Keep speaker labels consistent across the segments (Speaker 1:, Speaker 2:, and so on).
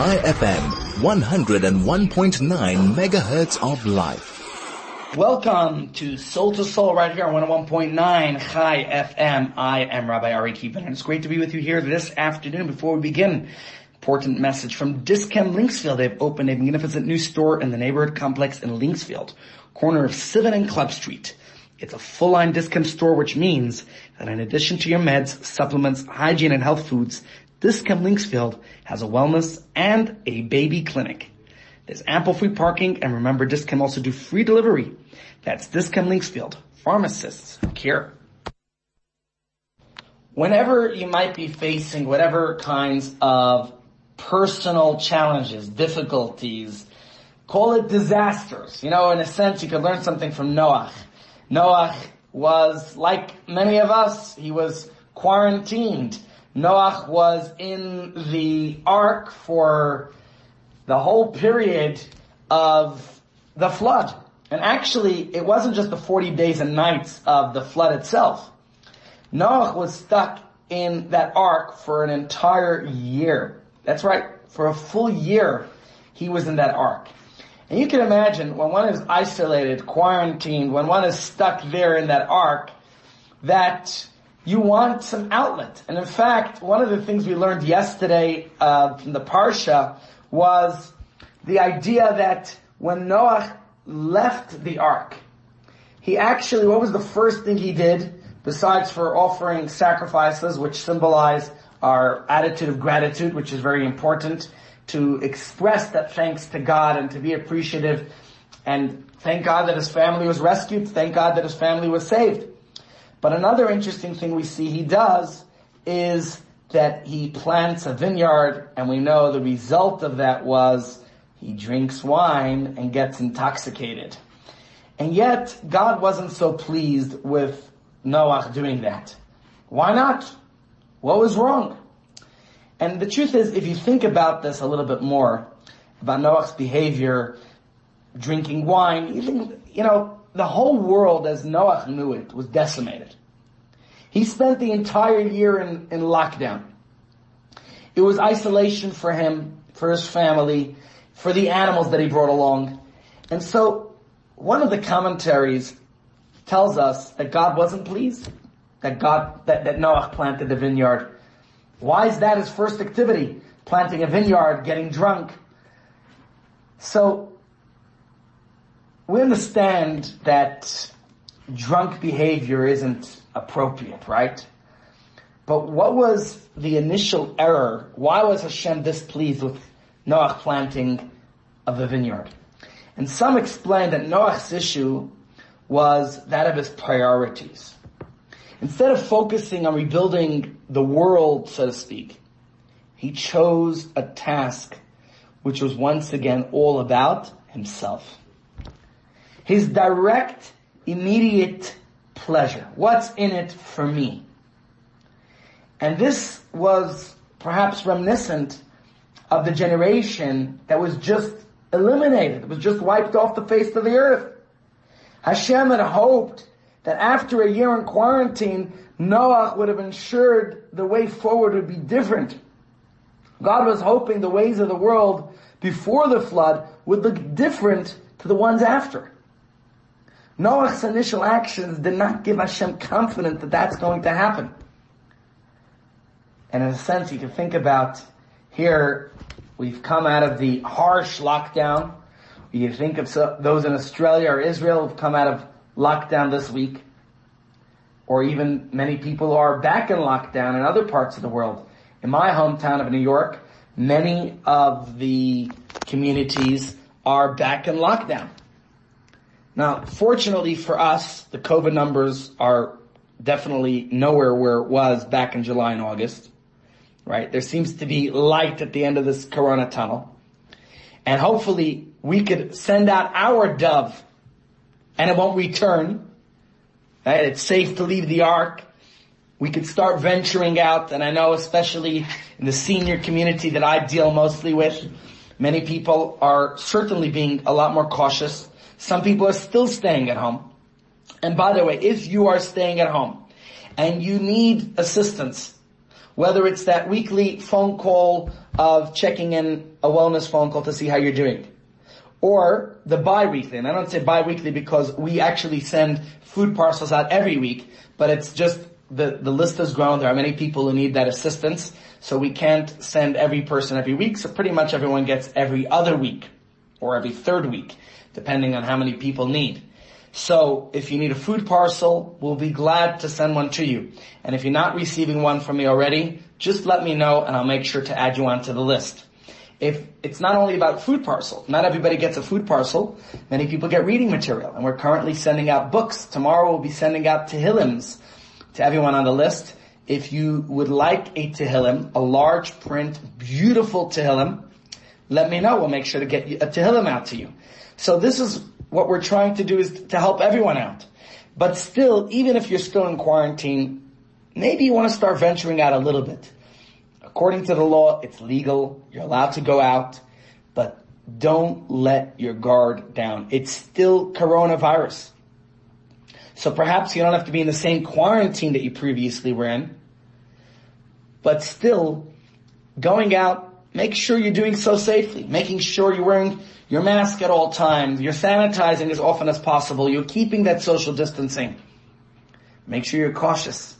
Speaker 1: Chai FM, 101.9 megahertz of life.
Speaker 2: Welcome to Soul to Soul right here on 101.9 Chai FM. I am Rabbi Ari Kievman and it's great to be with you here this afternoon before we begin. Important message from Dis-Chem Linksfield. They've opened a magnificent new store in the neighborhood complex in Linksfield, corner of Sivan and Club Street. It's a full-line Dis-Chem store, which means that in addition to your meds, supplements, hygiene, and health foods, Dis-Chem Linksfield has a wellness and a baby clinic. There's ample free parking, and remember, Dis-Chem also do free delivery. That's Dis-Chem Linksfield. Pharmacists care. Whenever you might be facing whatever kinds of personal challenges, difficulties, call it disasters. You know, in a sense, you could learn something from Noah. Noah was like many of us, he was quarantined. Noah was in the ark for the whole period of the flood. And actually, it wasn't just the 40 days and nights of the flood itself. Noach was stuck in that ark for an entire year. That's right, for a full year, he was in that ark. And you can imagine when one is isolated, quarantined, when one is stuck there in that ark, that you want some outlet. And in fact, one of the things we learned yesterday uh, from the Parsha was the idea that when Noah left the ark, he actually, what was the first thing he did besides for offering sacrifices, which symbolize our attitude of gratitude, which is very important? to express that thanks to God and to be appreciative and thank God that his family was rescued, thank God that his family was saved. But another interesting thing we see he does is that he plants a vineyard and we know the result of that was he drinks wine and gets intoxicated. And yet God wasn't so pleased with Noah doing that. Why not? What was wrong? And the truth is, if you think about this a little bit more, about Noah's behavior, drinking wine, you think, you know, the whole world as Noah knew it was decimated. He spent the entire year in, in lockdown. It was isolation for him, for his family, for the animals that he brought along. And so, one of the commentaries tells us that God wasn't pleased, that God, that, that Noah planted the vineyard why is that his first activity? Planting a vineyard, getting drunk. So, we understand that drunk behavior isn't appropriate, right? But what was the initial error? Why was Hashem displeased with Noah planting of the vineyard? And some explain that Noah's issue was that of his priorities. Instead of focusing on rebuilding the world, so to speak, he chose a task which was once again all about himself. His direct, immediate pleasure. What's in it for me? And this was perhaps reminiscent of the generation that was just eliminated, was just wiped off the face of the earth. Hashem had hoped that after a year in quarantine, Noah would have ensured the way forward would be different. God was hoping the ways of the world before the flood would look different to the ones after. Noah's initial actions did not give Hashem confidence that that's going to happen. And in a sense, you can think about here, we've come out of the harsh lockdown. You think of those in Australia or Israel who've come out of lockdown this week, or even many people who are back in lockdown in other parts of the world. In my hometown of New York, many of the communities are back in lockdown. Now, fortunately for us, the COVID numbers are definitely nowhere where it was back in July and August, right? There seems to be light at the end of this corona tunnel. And hopefully we could send out our dove and it won't return. Right? It's safe to leave the ark. We could start venturing out, and I know especially in the senior community that I deal mostly with, many people are certainly being a lot more cautious. Some people are still staying at home. And by the way, if you are staying at home and you need assistance, whether it's that weekly phone call of checking in a wellness phone call to see how you're doing. Or the bi-weekly, and I don't say bi-weekly because we actually send food parcels out every week, but it's just the, the list has grown. There are many people who need that assistance, so we can't send every person every week, so pretty much everyone gets every other week, or every third week, depending on how many people need. So if you need a food parcel, we'll be glad to send one to you. And if you're not receiving one from me already, just let me know and I'll make sure to add you onto the list. If it's not only about food parcel, not everybody gets a food parcel, many people get reading material and we're currently sending out books. Tomorrow we'll be sending out Tehillims to everyone on the list. If you would like a Tehillim, a large print, beautiful Tehillim, let me know. We'll make sure to get a Tehillim out to you. So this is what we're trying to do is to help everyone out. But still, even if you're still in quarantine, maybe you want to start venturing out a little bit. According to the law, it's legal. You're allowed to go out, but don't let your guard down. It's still coronavirus. So perhaps you don't have to be in the same quarantine that you previously were in, but still going out, make sure you're doing so safely, making sure you're wearing your mask at all times, you're sanitizing as often as possible, you're keeping that social distancing. Make sure you're cautious.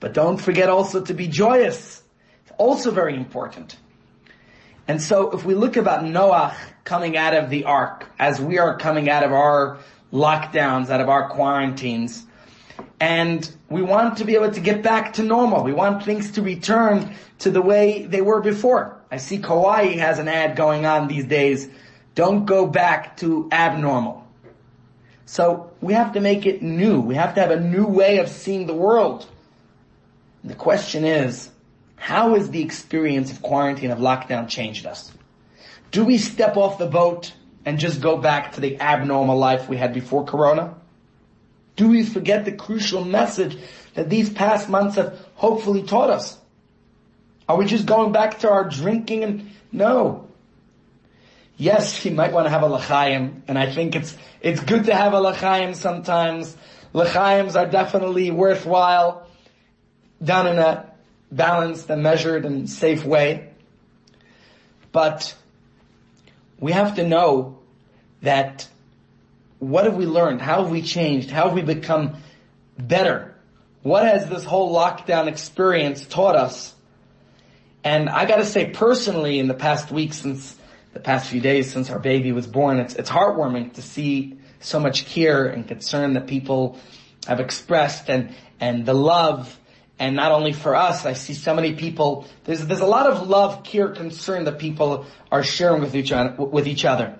Speaker 2: But don't forget also to be joyous. It's also very important. And so if we look about Noah coming out of the ark, as we are coming out of our lockdowns, out of our quarantines, and we want to be able to get back to normal. We want things to return to the way they were before. I see Kauai has an ad going on these days don't go back to abnormal. So we have to make it new. We have to have a new way of seeing the world. The question is, how has the experience of quarantine, of lockdown changed us? Do we step off the boat and just go back to the abnormal life we had before Corona? Do we forget the crucial message that these past months have hopefully taught us? Are we just going back to our drinking and, no yes, you might want to have a l'chaim, and I think it's it's good to have a l'chaim sometimes. L'chaims are definitely worthwhile, done in a balanced and measured and safe way. But we have to know that what have we learned? How have we changed? How have we become better? What has this whole lockdown experience taught us? And I gotta say personally in the past week since the past few days since our baby was born. It's, it's heartwarming to see so much care and concern that people have expressed and, and the love and not only for us, I see so many people, there's, there's a lot of love, care, concern that people are sharing with each other, with each other.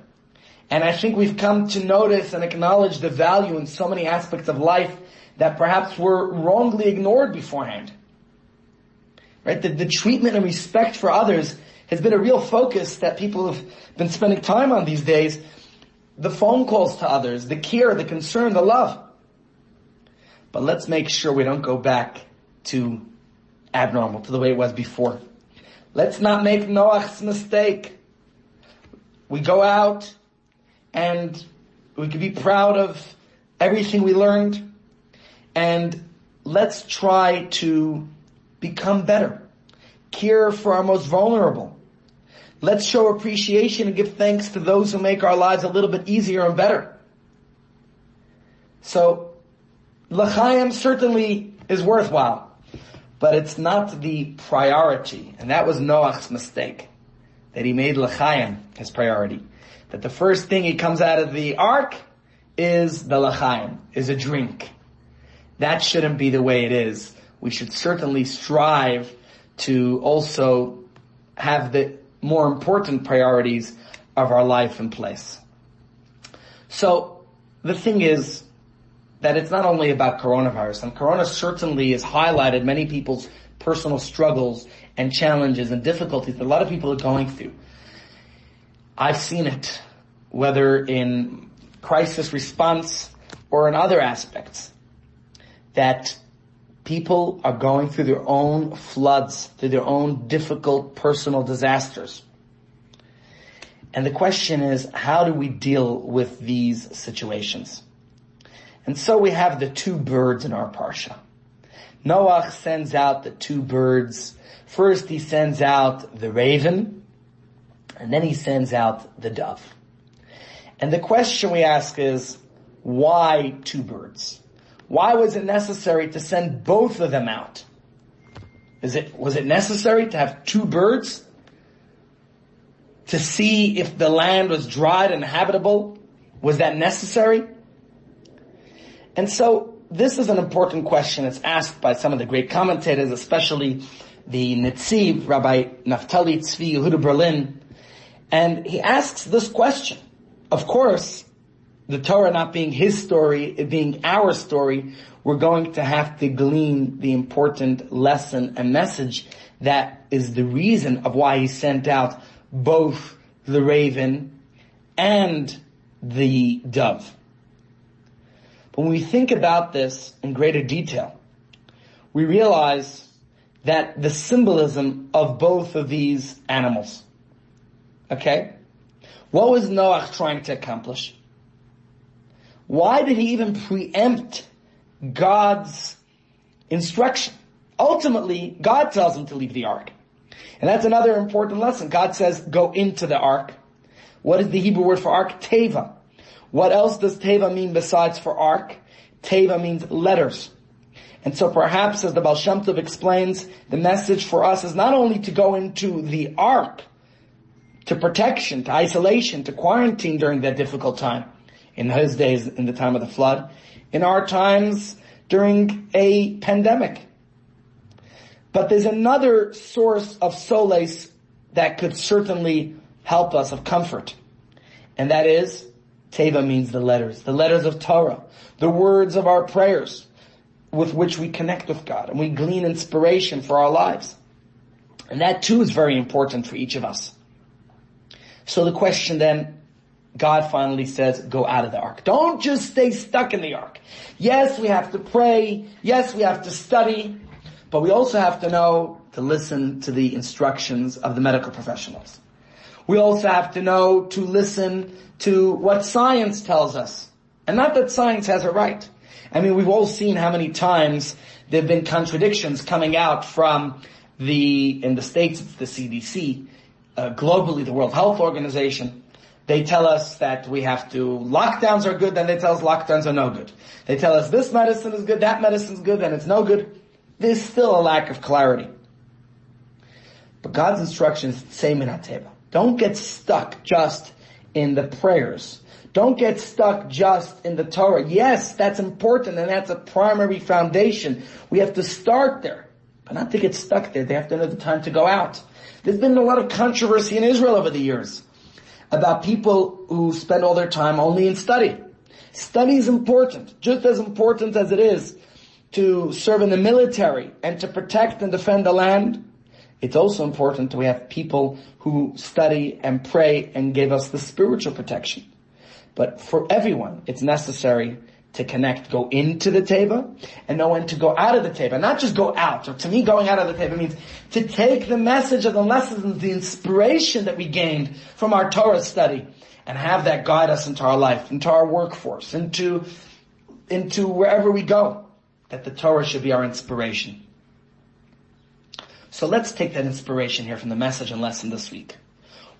Speaker 2: And I think we've come to notice and acknowledge the value in so many aspects of life that perhaps were wrongly ignored beforehand. Right? The, the treatment and respect for others has been a real focus that people have been spending time on these days. The phone calls to others, the care, the concern, the love. But let's make sure we don't go back to abnormal, to the way it was before. Let's not make Noach's mistake. We go out and we can be proud of everything we learned and let's try to become better. Care for our most vulnerable. Let's show appreciation and give thanks to those who make our lives a little bit easier and better. So, l'chaim certainly is worthwhile, but it's not the priority. And that was Noach's mistake. That he made l'chaim his priority. That the first thing he comes out of the ark is the l'chaim, is a drink. That shouldn't be the way it is. We should certainly strive to also have the more important priorities of our life in place. So the thing is that it's not only about coronavirus, and corona certainly has highlighted many people's personal struggles and challenges and difficulties that a lot of people are going through. I've seen it, whether in crisis response or in other aspects, that people are going through their own floods, through their own difficult personal disasters. And the question is, how do we deal with these situations? And so we have the two birds in our parsha. Noah sends out the two birds. First he sends out the raven, and then he sends out the dove. And the question we ask is, why two birds? Why was it necessary to send both of them out? Is it, was it necessary to have two birds? To see if the land was dried and habitable? Was that necessary? And so this is an important question. It's asked by some of the great commentators, especially the Netziv, Rabbi Naftali Tzvi Yehuda Berlin. And he asks this question. Of course, the Torah not being his story, it being our story, we're going to have to glean the important lesson and message that is the reason of why he sent out both the raven and the dove. But when we think about this in greater detail, we realize that the symbolism of both of these animals. Okay? What was Noah trying to accomplish? Why did he even preempt God's instruction? Ultimately, God tells him to leave the ark. And that's another important lesson. God says, go into the ark. What is the Hebrew word for ark? Teva. What else does Teva mean besides for ark? Teva means letters. And so perhaps as the Baal Shem Tov explains, the message for us is not only to go into the ark, to protection, to isolation, to quarantine during that difficult time. In his days, in the time of the flood. In our times, during a pandemic. But there's another source of solace that could certainly help us of comfort. And that is, Teva means the letters, the letters of Torah, the words of our prayers with which we connect with God and we glean inspiration for our lives. And that too is very important for each of us. So the question then, God finally says, go out of the ark. Don't just stay stuck in the ark. Yes, we have to pray. Yes, we have to study, but we also have to know to listen to the instructions of the medical professionals. We also have to know to listen to what science tells us. And not that science has it right. I mean, we've all seen how many times there have been contradictions coming out from the, in the States, it's the CDC, uh, globally, the World Health Organization, they tell us that we have to, lockdowns are good, then they tell us lockdowns are no good. They tell us this medicine is good, that medicine is good, then it's no good. There's still a lack of clarity. But God's instructions, same in Ateba. Don't get stuck just in the prayers. Don't get stuck just in the Torah. Yes, that's important and that's a primary foundation. We have to start there, but not to get stuck there. They have to know the time to go out. There's been a lot of controversy in Israel over the years about people who spend all their time only in study. Study is important, just as important as it is to serve in the military and to protect and defend the land. It's also important that we have people who study and pray and give us the spiritual protection. But for everyone, it's necessary to connect, go into the teva, and know when to go out of the teva. Not just go out. Or to me, going out of the teva means to take the message of the lessons, the inspiration that we gained from our Torah study, and have that guide us into our life, into our workforce, into, into wherever we go. That the Torah should be our inspiration. So let's take that inspiration here from the message and lesson this week.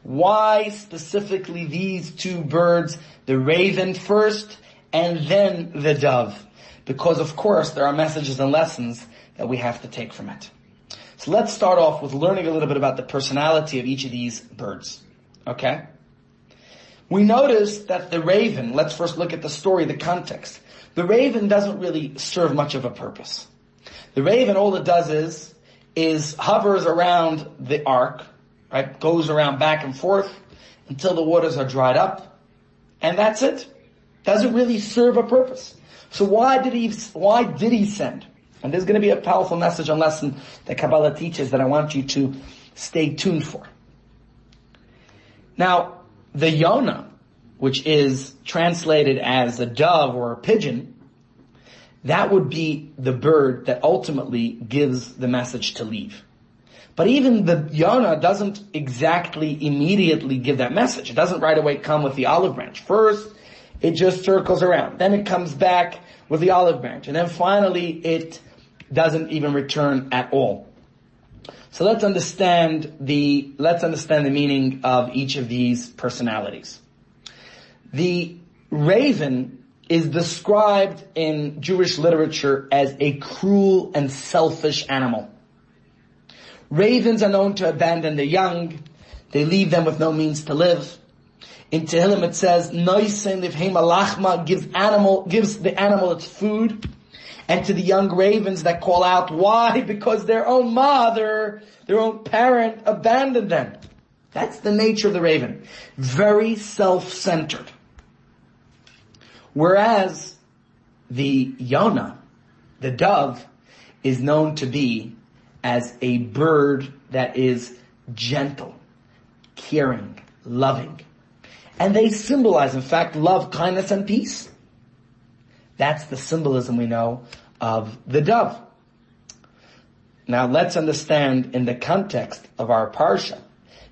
Speaker 2: Why specifically these two birds, the raven first and then the dove? Because of course there are messages and lessons that we have to take from it. So let's start off with learning a little bit about the personality of each of these birds. Okay? We notice that the raven, let's first look at the story, the context. The raven doesn't really serve much of a purpose. The raven, all it does is, is hovers around the ark, right? Goes around back and forth until the waters are dried up. And that's it. Doesn't really serve a purpose. So why did he, why did he send? And there's going to be a powerful message and lesson that Kabbalah teaches that I want you to stay tuned for. Now, the Yonah, which is translated as a dove or a pigeon, that would be the bird that ultimately gives the message to leave. But even the Yonah doesn't exactly immediately give that message. It doesn't right away come with the olive branch. First, it just circles around. Then it comes back with the olive branch. And then finally it doesn't even return at all. So let's understand the, let's understand the meaning of each of these personalities. The raven is described in Jewish literature as a cruel and selfish animal. Ravens are known to abandon their young. They leave them with no means to live. In Tehillim it says, Noisen livheim alachma gives animal, gives the animal its food. And to the young ravens that call out, why? Because their own mother, their own parent abandoned them. That's the nature of the raven. Very self-centered. Whereas the Yona, the dove, is known to be as a bird that is gentle, caring, loving. And they symbolize, in fact, love, kindness, and peace. That's the symbolism we know of the dove. Now let's understand in the context of our parsha,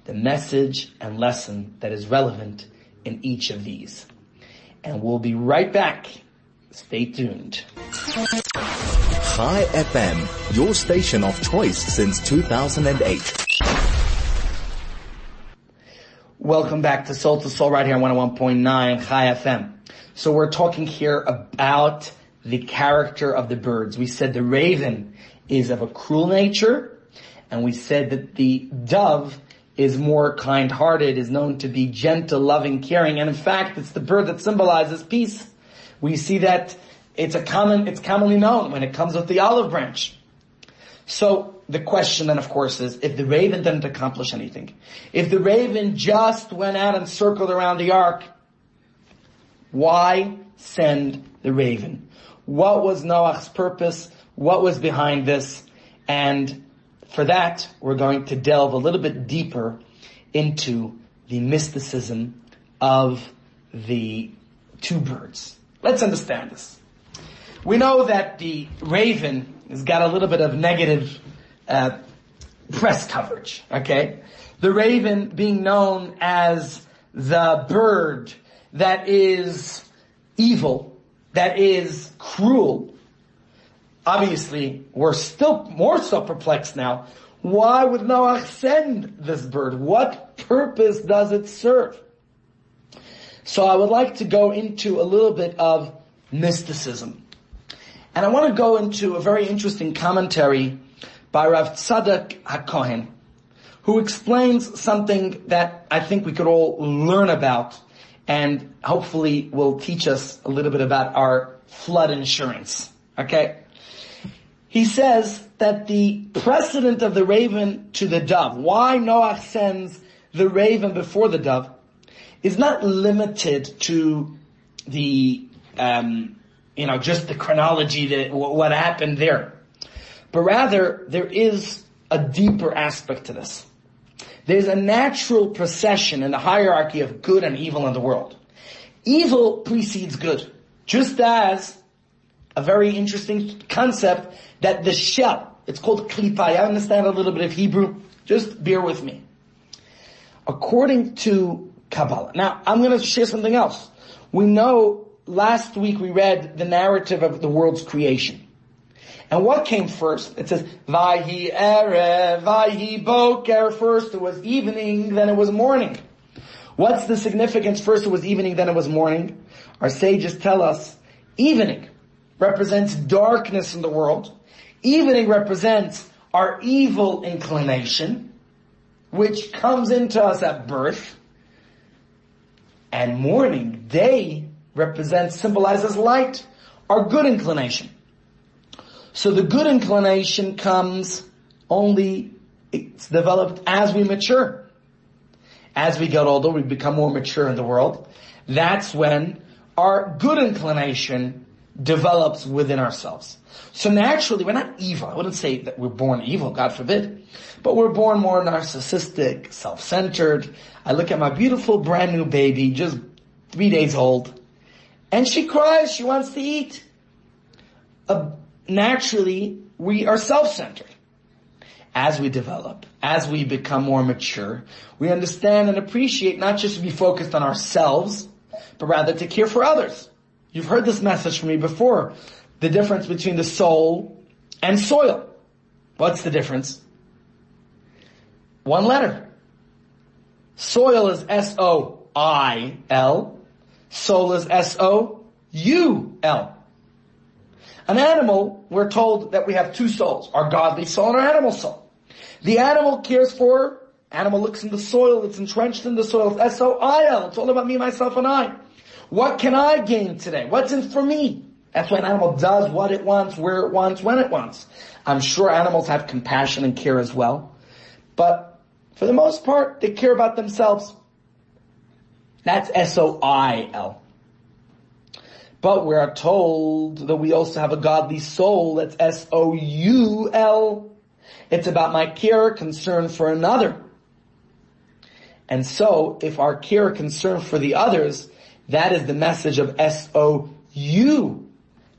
Speaker 2: the message and lesson that is relevant in each of these. And we'll be right back. Stay tuned.
Speaker 1: Chai FM, your station of choice since 2008.
Speaker 2: Welcome back to Soul to Soul right here on 101.9 Chai FM. So we're talking here about the character of the birds. We said the raven is of a cruel nature, and we said that the dove is more kind-hearted, is known to be gentle, loving, caring, and in fact, it's the bird that symbolizes peace. We see that it's a common, it's commonly known when it comes with the olive branch. So the question then of course is, if the raven didn't accomplish anything, if the raven just went out and circled around the ark, why send the raven? What was Noah's purpose? What was behind this? And for that, we're going to delve a little bit deeper into the mysticism of the two birds. Let's understand this. We know that the raven has got a little bit of negative uh, press coverage. Okay, the raven being known as the bird that is evil, that is cruel, Obviously, we're still more so perplexed now. Why would Noah send this bird? What purpose does it serve? So I would like to go into a little bit of mysticism. And I want to go into a very interesting commentary by Rav Tzadok HaKohen, who explains something that I think we could all learn about and hopefully will teach us a little bit about our flood insurance. Okay? he says that the precedent of the raven to the dove, why Noah sends the raven before the dove, is not limited to the, um, you know, just the chronology that what happened there, but rather there is a deeper aspect to this. There's a natural procession in the hierarchy of good and evil in the world. Evil precedes good, just as a very interesting concept that the shell, it's called klipa. I understand a little bit of Hebrew. Just bear with me. According to Kabbalah. Now, I'm going to share something else. We know last week we read the narrative of the world's creation. And what came first? It says, Vahi Erev, Vahi Boker. First it was evening, then it was morning. What's the significance? First it was evening, then it was morning. Our sages tell us, evening represents darkness in the world. Evening represents our evil inclination, which comes into us at birth. And morning, day, represents, symbolizes light, our good inclination. So the good inclination comes only, it's developed as we mature. As we get older, we become more mature in the world. That's when our good inclination develops within ourselves. So naturally, we're not evil. I wouldn't say that we're born evil, God forbid. But we're born more narcissistic, self-centered. I look at my beautiful brand new baby, just three days old, and she cries, she wants to eat. Uh, naturally, we are self-centered. As we develop, as we become more mature, we understand and appreciate not just to be focused on ourselves, but rather to care for others. You've heard this message from me before. The difference between the soul and soil. What's the difference? One letter. Soil is S-O-I-L. Soul is S-O-U-L. An animal, we're told that we have two souls, our godly soul and our animal soul. The animal cares for, animal looks in the soil, it's entrenched in the soil, it's S-O-I-L, it's all about me, myself, and I. What can I gain today? What's in for me? That's why an animal does what it wants, where it wants, when it wants. I'm sure animals have compassion and care as well. But for the most part, they care about themselves. That's S-O-I-L. But we are told that we also have a godly soul. That's S-O-U-L. It's about my care, concern for another. And so, if our care, concern for the others, that is the message of S-O-U.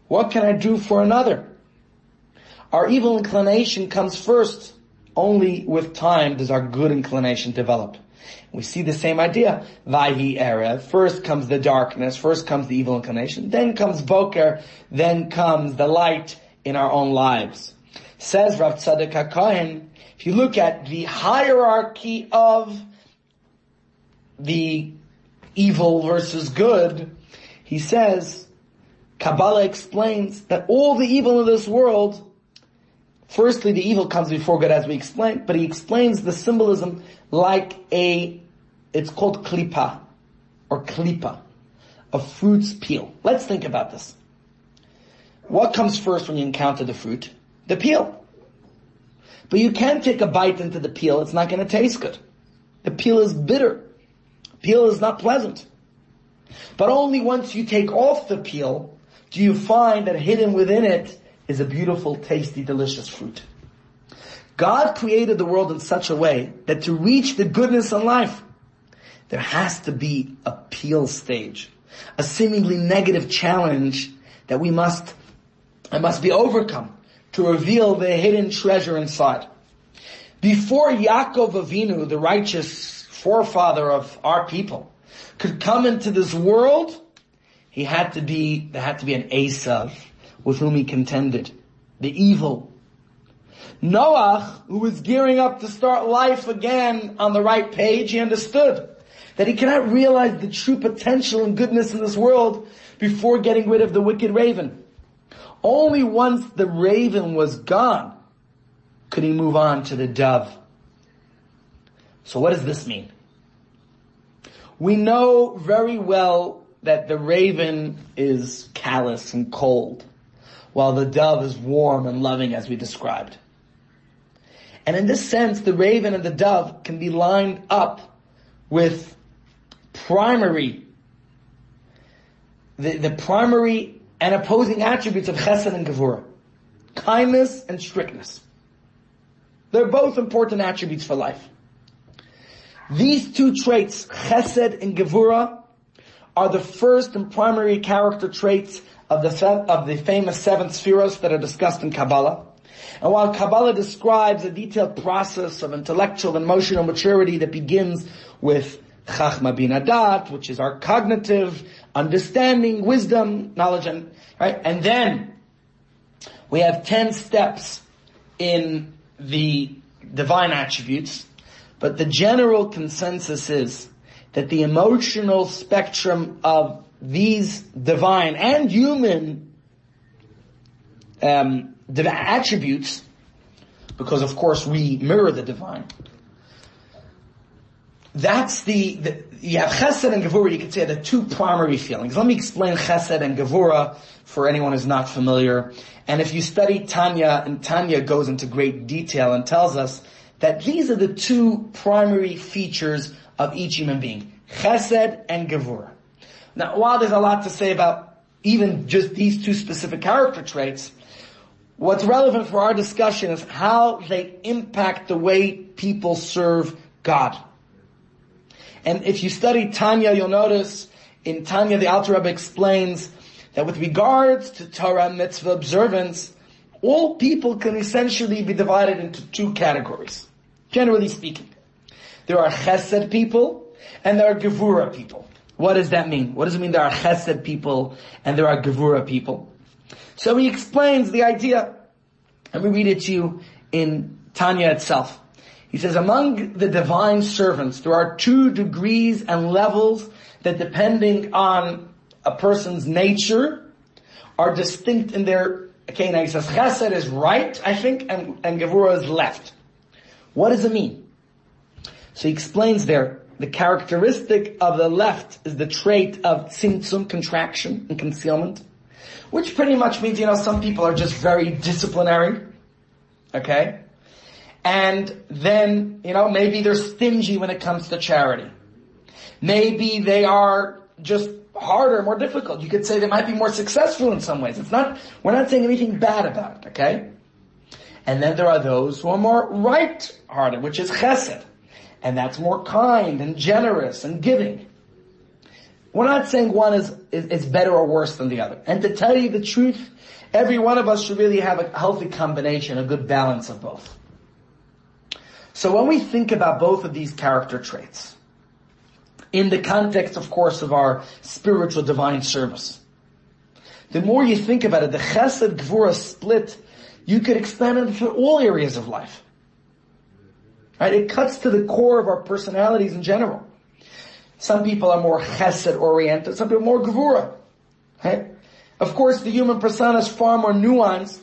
Speaker 2: What can I do for another? Our evil inclination comes first. Only with time does our good inclination develop. We see the same idea. Vayhi Erev. First comes the darkness, first comes the evil inclination, then comes Boker, then comes the light in our own lives. Says Rav Tzadok HaKohen, if you look at the hierarchy of the evil versus good, he says, Kabbalah explains that all the evil in this world Firstly, the evil comes before good as we explained, but he explains the symbolism like a, it's called klipa, or klipa, a fruit's peel. Let's think about this. What comes first when you encounter the fruit? The peel. But you can't take a bite into the peel, it's not going to taste good. The peel is bitter. Peel is not pleasant. But only once you take off the peel do you find that hidden within it is a beautiful, tasty, delicious fruit. God created the world in such a way that to reach the goodness in life, there has to be a peel stage, a seemingly negative challenge that we must, it must be overcome to reveal the hidden treasure inside. Before Yaakov Avinu, the righteous forefather of our people, could come into this world, he had to be, there had to be an Esav, with whom he contended. The evil. Noah, who was gearing up to start life again on the right page, he understood that he cannot realize the true potential and goodness in this world before getting rid of the wicked raven. Only once the raven was gone could he move on to the dove. So what does this mean? We know very well that the raven is callous and cold while the dove is warm and loving as we described. And in this sense, the raven and the dove can be lined up with primary, the, the primary and opposing attributes of chesed and gevurah. Kindness and strictness. They're both important attributes for life. These two traits, chesed and gevurah, are the first and primary character traits of the, of the famous seven spheres that are discussed in Kabbalah. And while Kabbalah describes a detailed process of intellectual and emotional maturity that begins with Chachma Bina Daat, which is our cognitive understanding, wisdom, knowledge, and right, and then we have ten steps in the divine attributes, but the general consensus is that the emotional spectrum of these divine and human um, attributes, because of course we mirror the divine. That's the, the you have chesed and gevura. You could say the two primary feelings. Let me explain chesed and gevura for anyone who's not familiar. And if you study Tanya, and Tanya goes into great detail and tells us that these are the two primary features of each human being: chesed and gevura. Now, while there's a lot to say about even just these two specific character traits, what's relevant for our discussion is how they impact the way people serve God. And if you study Tanya, you'll notice in Tanya the Alter Rebbe explains that with regards to Torah mitzvah observance, all people can essentially be divided into two categories, generally speaking. There are chesed people and there are gevura people. What does that mean? What does it mean there are chesed people and there are gevura people? So he explains the idea Let me read it to you in Tanya itself. He says, among the divine servants, there are two degrees and levels that depending on a person's nature are distinct in their, okay, now he says, chesed is right, I think, and, and gevura is left. What does it mean? So he explains there, the characteristic of the left is the trait of tzimtzum, contraction and concealment, which pretty much means, you know, some people are just very disciplinary, okay? And then, you know, maybe they're stingy when it comes to charity. Maybe they are just harder, more difficult. You could say they might be more successful in some ways. It's not, we're not saying anything bad about it, okay? And then there are those who are more right-hearted, which is chesed. And that's more kind and generous and giving. We're not saying one is, is, is better or worse than the other. And to tell you the truth, every one of us should really have a healthy combination, a good balance of both. So when we think about both of these character traits, in the context, of course, of our spiritual divine service, the more you think about it, the chesed gvura split, you could expand it to all areas of life. Right? It cuts to the core of our personalities in general. Some people are more chesed oriented, some people more gvura. Right? Of course, the human persona is far more nuanced.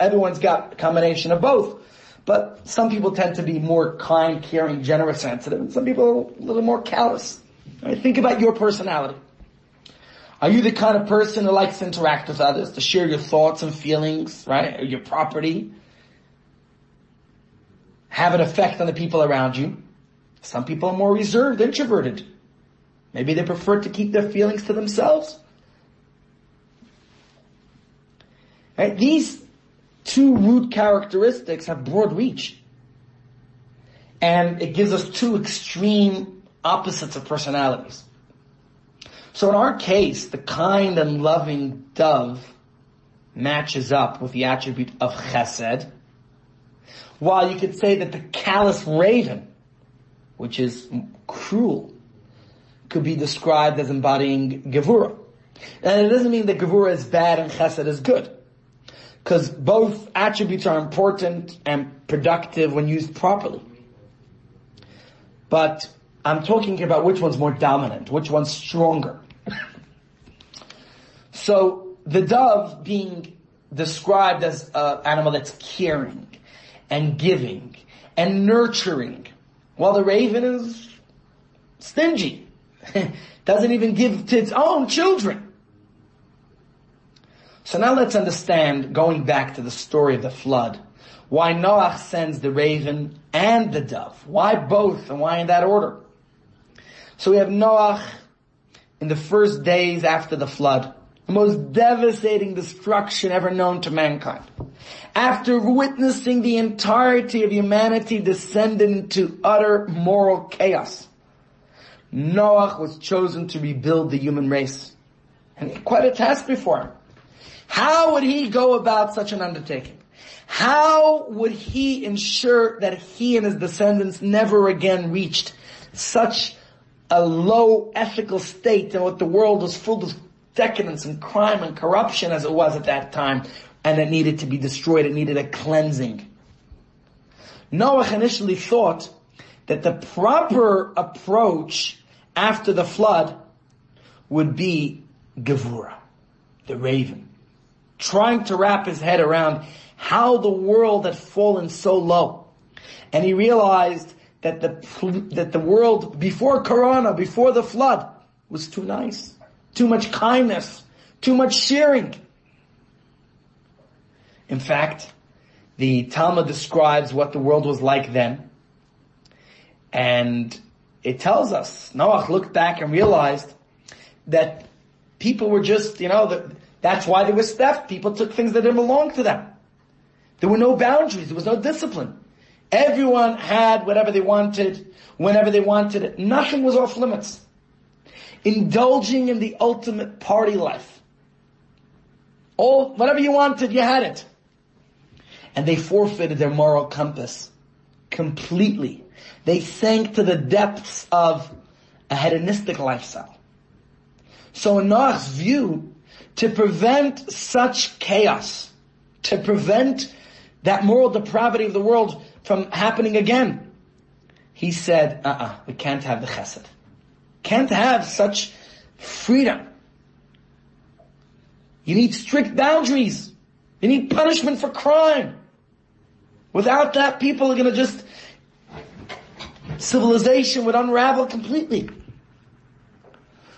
Speaker 2: Everyone's got a combination of both. But some people tend to be more kind, caring, generous, sensitive, and some people a little more callous. Right? Think about your personality. Are you the kind of person who likes to interact with others, to share your thoughts and feelings, right? Or your property? Have an effect on the people around you? Some people are more reserved, introverted. Maybe they prefer to keep their feelings to themselves. Right? These two root characteristics have broad reach. And it gives us two extreme opposites of personalities. So in our case, the kind and loving dove matches up with the attribute of chesed, while you could say that the callous raven, which is cruel, could be described as embodying gevura. And it doesn't mean that gevura is bad and chesed is good because both attributes are important and productive when used properly. But I'm talking about which one's more dominant, which one's stronger. so the dove being described as an animal that's caring and giving and nurturing, while the raven is stingy, doesn't even give to its own children. So now let's understand, going back to the story of the flood, why Noach sends the raven and the dove. Why both and why in that order? So we have Noach in the first days after the flood, the most devastating destruction ever known to mankind. After witnessing the entirety of humanity descend into utter moral chaos, Noah was chosen to rebuild the human race. And quite a task before him. How would he go about such an undertaking? How would he ensure that he and his descendants never again reached such a low ethical state and what the world was full of decadence and crime and corruption as it was at that time and it needed to be destroyed, it needed a cleansing. Noah initially thought that the proper approach after the flood would be Gevura, the raven trying to wrap his head around how the world had fallen so low. And he realized that the, that the world before Corona, before the flood, was too nice. Too much kindness. Too much sharing. In fact, the Talmud describes what the world was like then. And it tells us, Noach looked back and realized that people were just, you know, the, that's why there was theft. People took things that didn't belong to them. There were no boundaries. There was no discipline. Everyone had whatever they wanted, whenever they wanted it. Nothing was off limits. Indulging in the ultimate party life. All, whatever you wanted, you had it. And they forfeited their moral compass completely. They sank to the depths of a hedonistic lifestyle. So in Noach's view, to prevent such chaos, to prevent that moral depravity of the world from happening again. He said, uh-uh, we can't have the chesed. Can't have such freedom. You need strict boundaries. You need punishment for crime. Without that, people are going to just, civilization would unravel completely.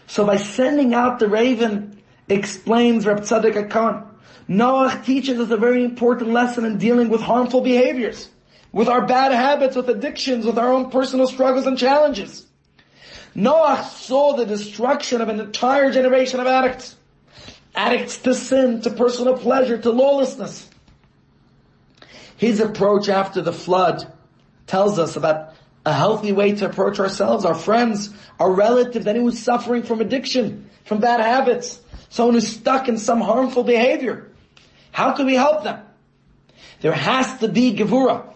Speaker 2: So by sending out the raven, explains Reb Tzadok HaKohen, Noah teaches us a very important lesson in dealing with harmful behaviors, with our bad habits, with addictions, with our own personal struggles and challenges. Noah saw the destruction of an entire generation of addicts. Addicts to sin, to personal pleasure, to lawlessness. His approach after the flood tells us about a healthy way to approach ourselves, our friends, our relatives, anyone suffering from addiction, from bad habits, someone who's stuck in some harmful behavior. How can we help them? There has to be Gevura.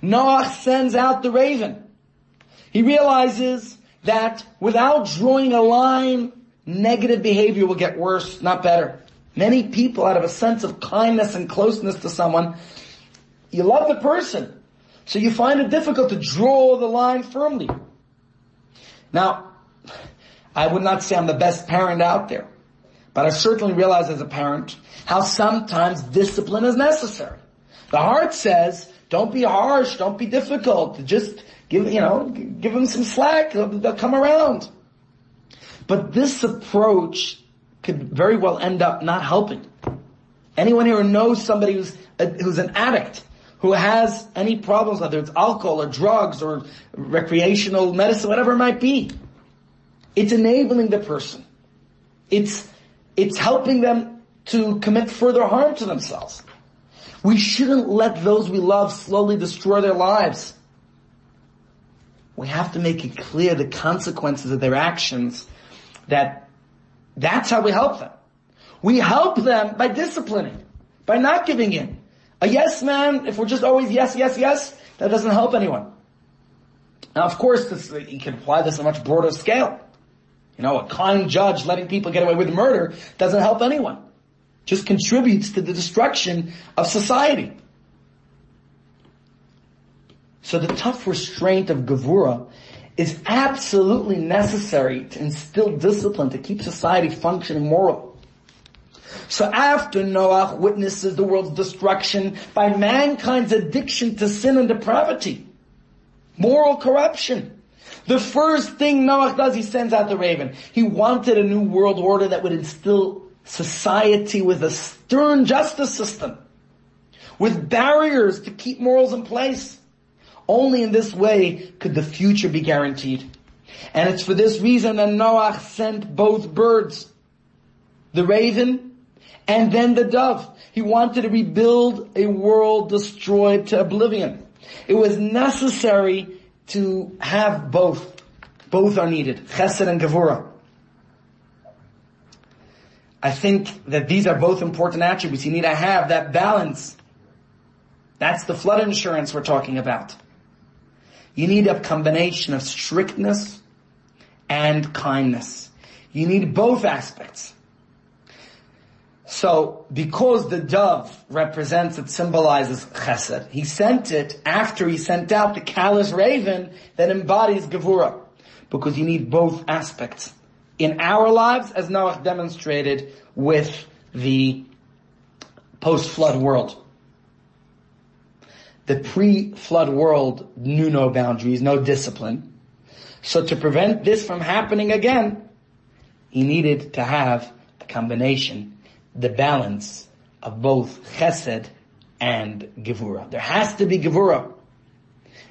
Speaker 2: Noah sends out the raven. He realizes that without drawing a line, negative behavior will get worse, not better. Many people out of a sense of kindness and closeness to someone, you love the person, so you find it difficult to draw the line firmly. Now, I would not say I'm the best parent out there, but I certainly realize as a parent how sometimes discipline is necessary. The heart says, don't be harsh, don't be difficult, just give, you know, give them some slack, they'll, come around. But this approach could very well end up not helping. Anyone here knows somebody who's, a, who's an addict, who has any problems, whether it's alcohol or drugs or recreational medicine, whatever it might be. It's enabling the person. It's, it's helping them to commit further harm to themselves. We shouldn't let those we love slowly destroy their lives. We have to make it clear the consequences of their actions that that's how we help them. We help them by disciplining, by not giving in, a yes man, if we're just always yes, yes, yes, that doesn't help anyone. Now of course this, you can apply this on a much broader scale. You know, a kind judge letting people get away with murder doesn't help anyone. Just contributes to the destruction of society. So the tough restraint of Gevura is absolutely necessary to instill discipline, to keep society functioning moral. So after Noah witnesses the world's destruction by mankind's addiction to sin and depravity, moral corruption, the first thing Noah does, he sends out the raven. He wanted a new world order that would instill society with a stern justice system, with barriers to keep morals in place. Only in this way could the future be guaranteed. And it's for this reason that Noah sent both birds, the raven and then the dove. He wanted to rebuild a world destroyed to oblivion. It was necessary to have both. Both are needed. Chesed and Gevura. I think that these are both important attributes. You need to have that balance. That's the flood insurance we're talking about. You need a combination of strictness and kindness. You need both aspects. So, because the dove represents, it symbolizes chesed, he sent it after he sent out the callous raven that embodies gevura. Because you need both aspects. In our lives, as Noah demonstrated with the post-flood world. The pre-flood world knew no boundaries, no discipline. So to prevent this from happening again, he needed to have a combination the balance of both chesed and gevura. There has to be gevura.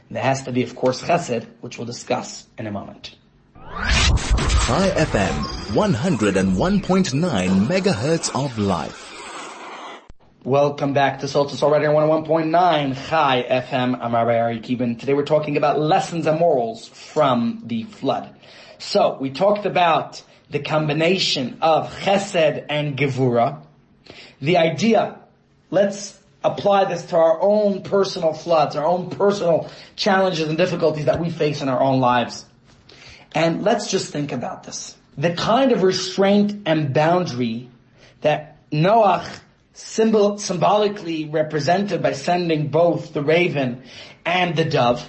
Speaker 2: There has to be, of course, chesed, which we'll discuss in a moment.
Speaker 1: Chai FM, 101.9 megahertz of life.
Speaker 2: Welcome back to Soul to Soul Radio 101.9 Chai FM. I'm Rabbi Ari Kievman. Today we're talking about lessons and morals from the flood. So, we talked about the combination of chesed and gevura. The idea, let's apply this to our own personal floods, our own personal challenges and difficulties that we face in our own lives. And let's just think about this. The kind of restraint and boundary that Noah symbol, symbolically represented by sending both the raven and the dove,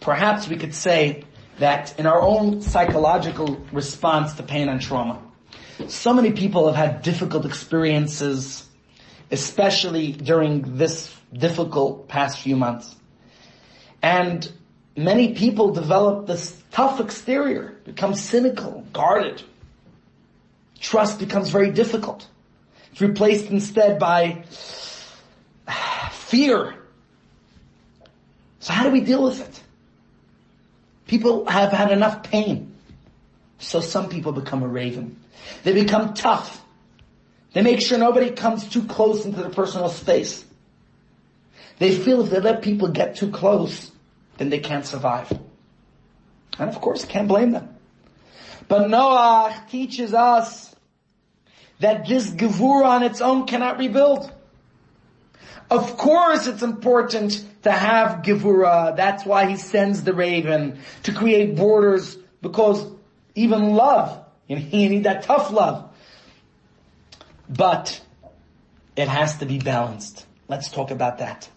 Speaker 2: perhaps we could say that in our own psychological response to pain and trauma, so many people have had difficult experiences, especially during this difficult past few months. And many people develop this tough exterior, become cynical, guarded. Trust becomes very difficult. It's replaced instead by fear. So how do we deal with it? People have had enough pain. So some people become a raven. They become tough. They make sure nobody comes too close into their personal space. They feel if they let people get too close, then they can't survive. And of course, can't blame them. But Noah teaches us that this Gevura on its own cannot rebuild. Of course it's important to have Gevura. That's why he sends the raven to create borders because even love, you need that tough love. But it has to be balanced. Let's talk about that.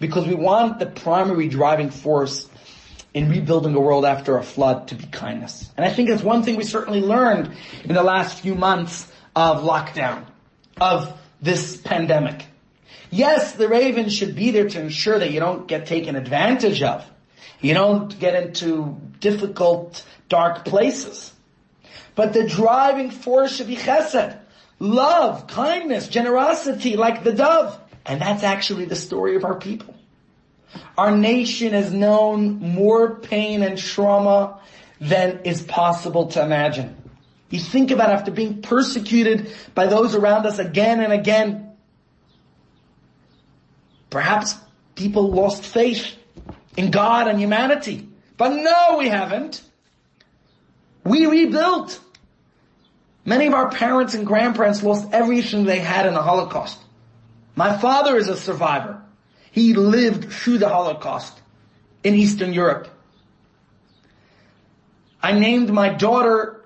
Speaker 2: Because we want the primary driving force in rebuilding a world after a flood to be kindness. And I think that's one thing we certainly learned in the last few months of lockdown, of this pandemic. Yes, the raven should be there to ensure that you don't get taken advantage of. You don't get into difficult, dark places. But the driving force should be chesed. Love, kindness, generosity, like the dove. And that's actually the story of our people. Our nation has known more pain and trauma than is possible to imagine. You think about after being persecuted by those around us again and again. Perhaps people lost faith in God and humanity. But no, we haven't. We rebuilt. Many of our parents and grandparents lost everything they had in the Holocaust. My father is a survivor. He lived through the Holocaust in Eastern Europe. I named my daughter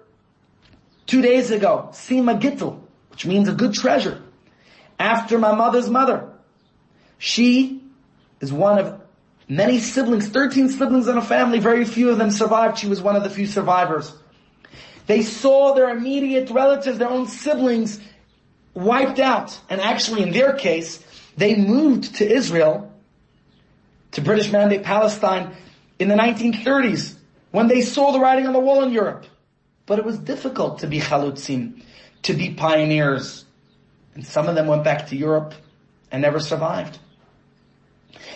Speaker 2: two days ago, Sima Gittel, which means a good treasure, after my mother's mother. She is one of many siblings, 13 siblings in a family, very few of them survived. She was one of the few survivors. They saw their immediate relatives, their own siblings, wiped out. And actually in their case, they moved to Israel, to British Mandate Palestine in the 1930s when they saw the writing on the wall in Europe. But it was difficult to be chalutzim, to be pioneers. And some of them went back to Europe and never survived.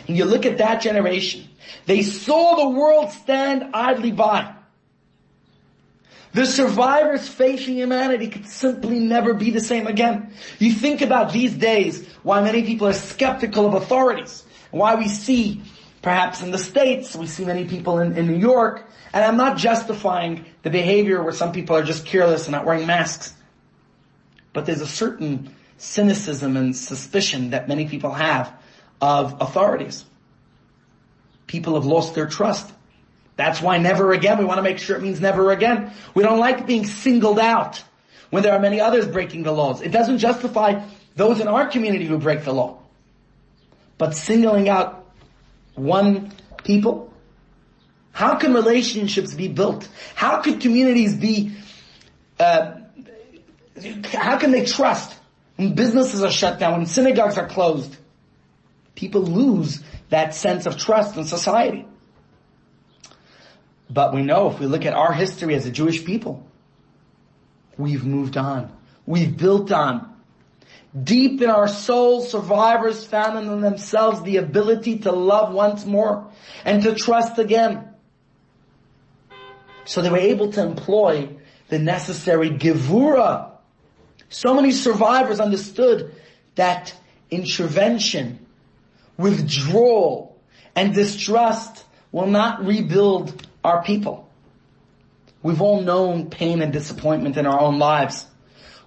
Speaker 2: And you look at that generation, they saw the world stand idly by. The survivors facing humanity could simply never be the same again. You think about these days, why many people are skeptical of authorities, why we see, perhaps in the States, we see many people in, in New York, and I'm not justifying the behavior where some people are just careless and not wearing masks. But there's a certain cynicism and suspicion that many people have of authorities. People have lost their trust. That's why never again, we want to make sure it means never again. We don't like being singled out when there are many others breaking the laws. It doesn't justify those in our community who break the law. But singling out one people, how can relationships be built? How can communities be, uh, how can they trust when businesses are shut down, when synagogues are closed? People lose that sense of trust in society. But we know if we look at our history as a Jewish people, we've moved on. We've built on. Deep in our souls, survivors found in themselves the ability to love once more and to trust again. So they were able to employ the necessary gevura. So many survivors understood that intervention, withdrawal, and distrust will not rebuild our people. We've all known pain and disappointment in our own lives.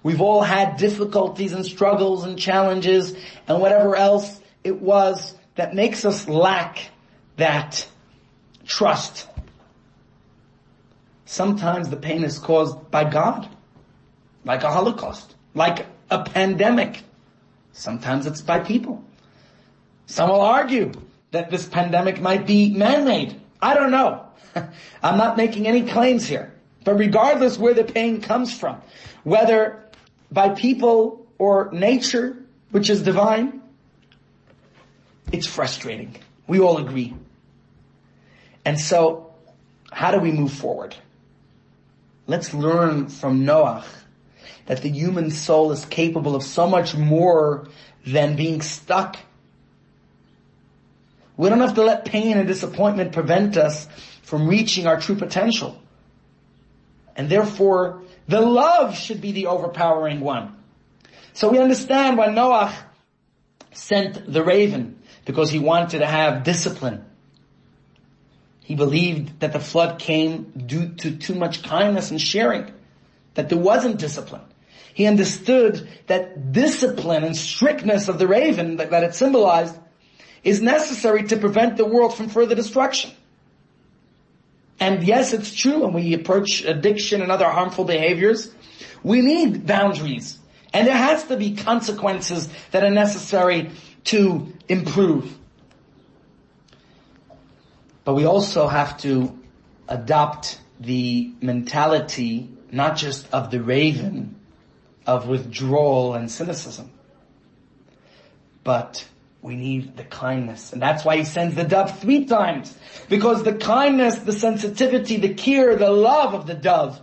Speaker 2: We've all had difficulties and struggles and challenges and whatever else it was that makes us lack that trust. Sometimes the pain is caused by God, like a holocaust, like a pandemic, Sometimes it's by people. Some will argue that this pandemic might be man-made. I don't know. I'm not making any claims here. But regardless where the pain comes from, whether by people or nature, which is divine, it's frustrating. We all agree. And so, how do we move forward? Let's learn from Noach that the human soul is capable of so much more than being stuck. We don't have to let pain and disappointment prevent us from reaching our true potential. And therefore, the love should be the overpowering one. So we understand why Noach sent the raven, because he wanted to have discipline. He believed that the flood came due to too much kindness and sharing, that there wasn't discipline. He understood that discipline and strictness of the raven that, that it symbolized is necessary to prevent the world from further destruction. And yes, it's true when we approach addiction and other harmful behaviors, we need boundaries. And there has to be consequences that are necessary to improve. But we also have to adopt the mentality, not just of the raven, of withdrawal and cynicism, but we need the kindness. And that's why he sends the dove three times. Because the kindness, the sensitivity, the care, the love of the dove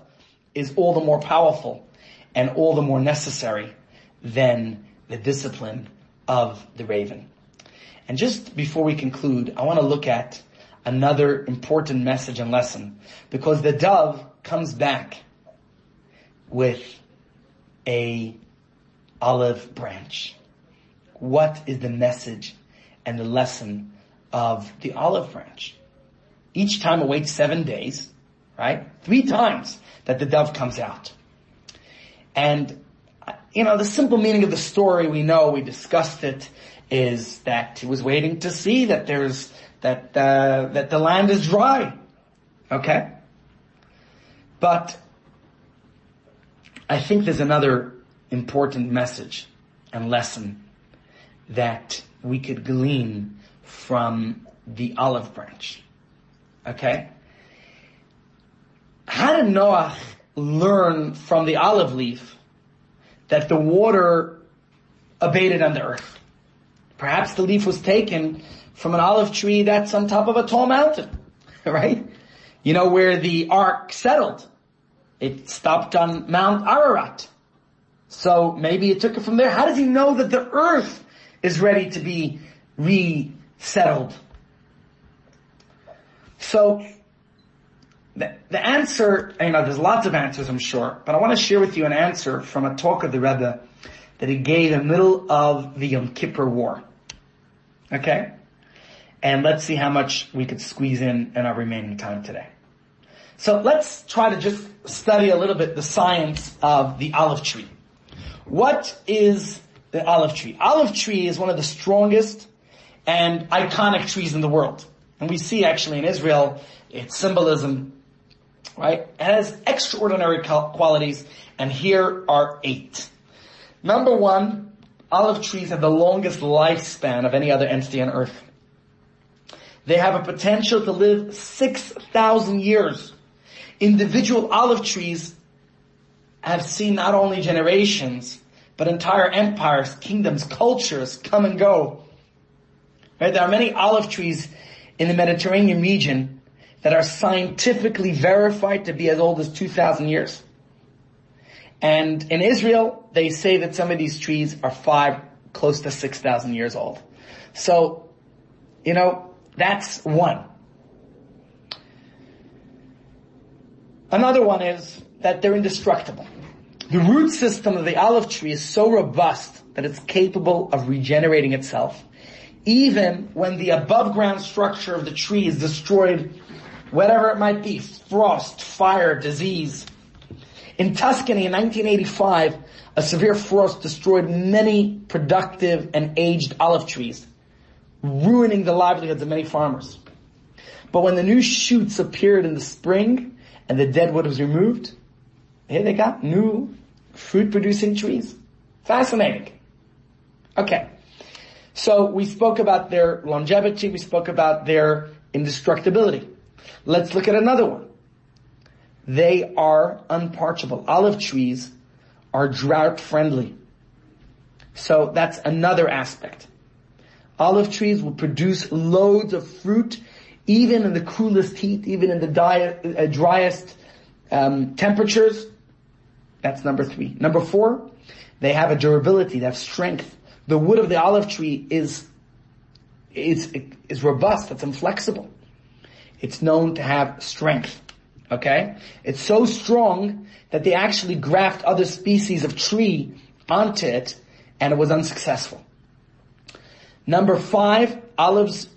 Speaker 2: is all the more powerful and all the more necessary than the discipline of the raven. And just before we conclude, I want to look at another important message and lesson because the dove comes back with a olive branch what is the message and the lesson of the olive branch. Each time it waits seven days, right? Three times that the dove comes out. And, you know, the simple meaning of the story we know, we discussed it, is that he was waiting to see that there's, that, uh, that the land is dry. Okay? But, I think there's another important message and lesson that we could glean from the olive branch. Okay? How did Noah learn from the olive leaf that the water abated on the earth? Perhaps the leaf was taken from an olive tree that's on top of a tall mountain, right? You know where the ark settled. It stopped on Mount Ararat. So maybe it took it from there. How does he know that the earth is ready to be resettled. So, the, the answer, you know, there's lots of answers I'm sure, but I want to share with you an answer from a talk of the Rebbe that he gave in the middle of the Yom Kippur War. Okay? And let's see how much we could squeeze in in our remaining time today. So let's try to just study a little bit the science of the olive tree. What is the olive tree. Olive tree is one of the strongest and iconic trees in the world. And we see actually in Israel, its symbolism, right? It has extraordinary qualities, and here are eight. Number one, olive trees have the longest lifespan of any other entity on earth. They have a potential to live 6,000 years. Individual olive trees have seen not only generations, but entire empires, kingdoms, cultures come and go. Right? There are many olive trees in the Mediterranean region that are scientifically verified to be as old as 2,000 years. And in Israel, they say that some of these trees are five, close to 6,000 years old. So, you know, that's one. Another one is that they're indestructible. The root system of the olive tree is so robust that it's capable of regenerating itself. Even when the above ground structure of the tree is destroyed, whatever it might be, frost, fire, disease. In Tuscany in 1985, a severe frost destroyed many productive and aged olive trees, ruining the livelihoods of many farmers. But when the new shoots appeared in the spring and the dead wood was removed, here they got new fruit producing trees. Fascinating. Okay. So we spoke about their longevity, we spoke about their indestructibility. Let's look at another one. They are unparchable. Olive trees are drought friendly. So that's another aspect. Olive trees will produce loads of fruit even in the coolest heat, even in the diet, uh, driest um, temperatures. That's number three. Number four, they have a durability, they have strength. The wood of the olive tree is is is robust. It's inflexible. It's known to have strength. Okay, it's so strong that they actually graft other species of tree onto it, and it was unsuccessful. Number five, olives.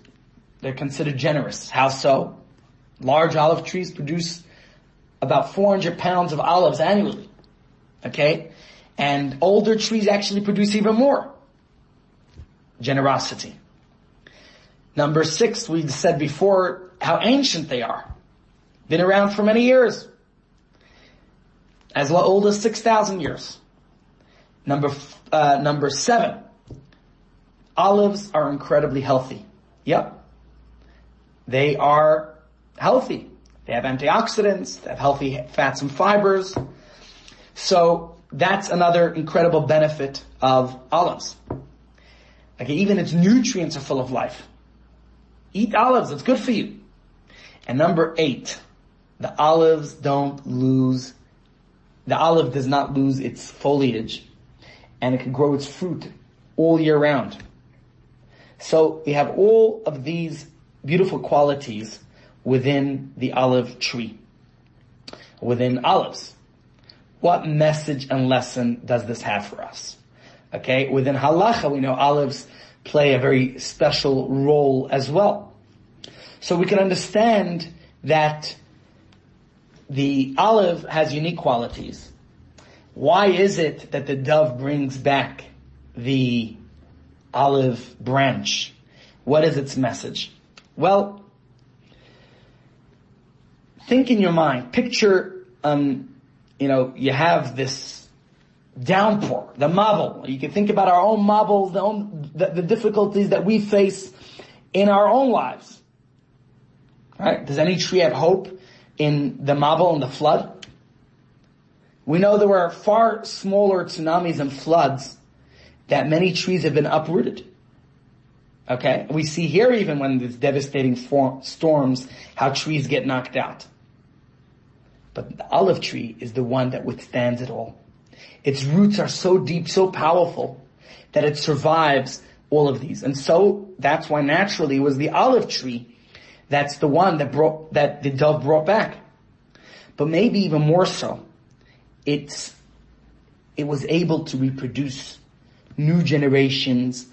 Speaker 2: They're considered generous. How so? Large olive trees produce about 400 pounds of olives annually. Okay? And older trees actually produce even more. Generosity. Number six, we said before how ancient they are. Been around for many years. As old as 6,000 years. Number, uh, number seven, olives are incredibly healthy. Yep. They are healthy. They have antioxidants, they have healthy fats and fibers. So that's another incredible benefit of olives. Okay, even its nutrients are full of life. Eat olives, it's good for you. And number eight, the olives don't lose, the olive does not lose its foliage and it can grow its fruit all year round. So we have all of these beautiful qualities within the olive tree, within olives. What message and lesson does this have for us? Okay, within halacha we know olives play a very special role as well. So we can understand that the olive has unique qualities. Why is it that the dove brings back the olive branch? What is its message? Well, think in your mind, picture, um, you know, you have this downpour, the mabul. You can think about our own mabul, the, the, the difficulties that we face in our own lives. Right? Does any tree have hope in the mabul and the flood? We know there were far smaller tsunamis and floods that many trees have been uprooted. Okay? We see here even when there's devastating storms, how trees get knocked out. But the olive tree is the one that withstands it all. Its roots are so deep, so powerful, that it survives all of these. And so, that's why naturally it was the olive tree that's the one that brought, that the dove brought back. But maybe even more so, it's, it was able to reproduce new generations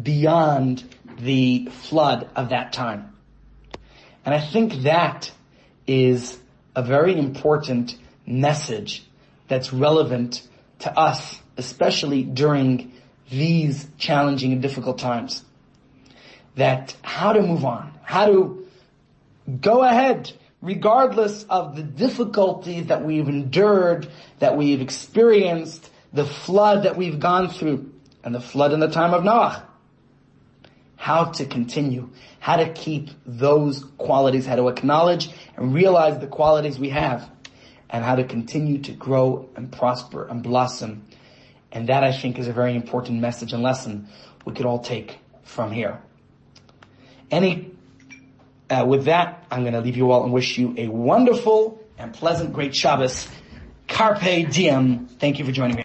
Speaker 2: beyond the flood of that time. And I think that is a very important message that's relevant to us, especially during these challenging and difficult times. That how to move on, how to go ahead, regardless of the difficulties that we've endured, that we've experienced, the flood that we've gone through, and the flood in the time of Noah how to continue, how to keep those qualities, how to acknowledge and realize the qualities we have, and how to continue to grow and prosper and blossom. And that I think is a very important message and lesson we could all take from here. Any, uh, with that, I'm going to leave you all and wish you a wonderful and pleasant, great Shabbos. Carpe diem. Thank you for joining me.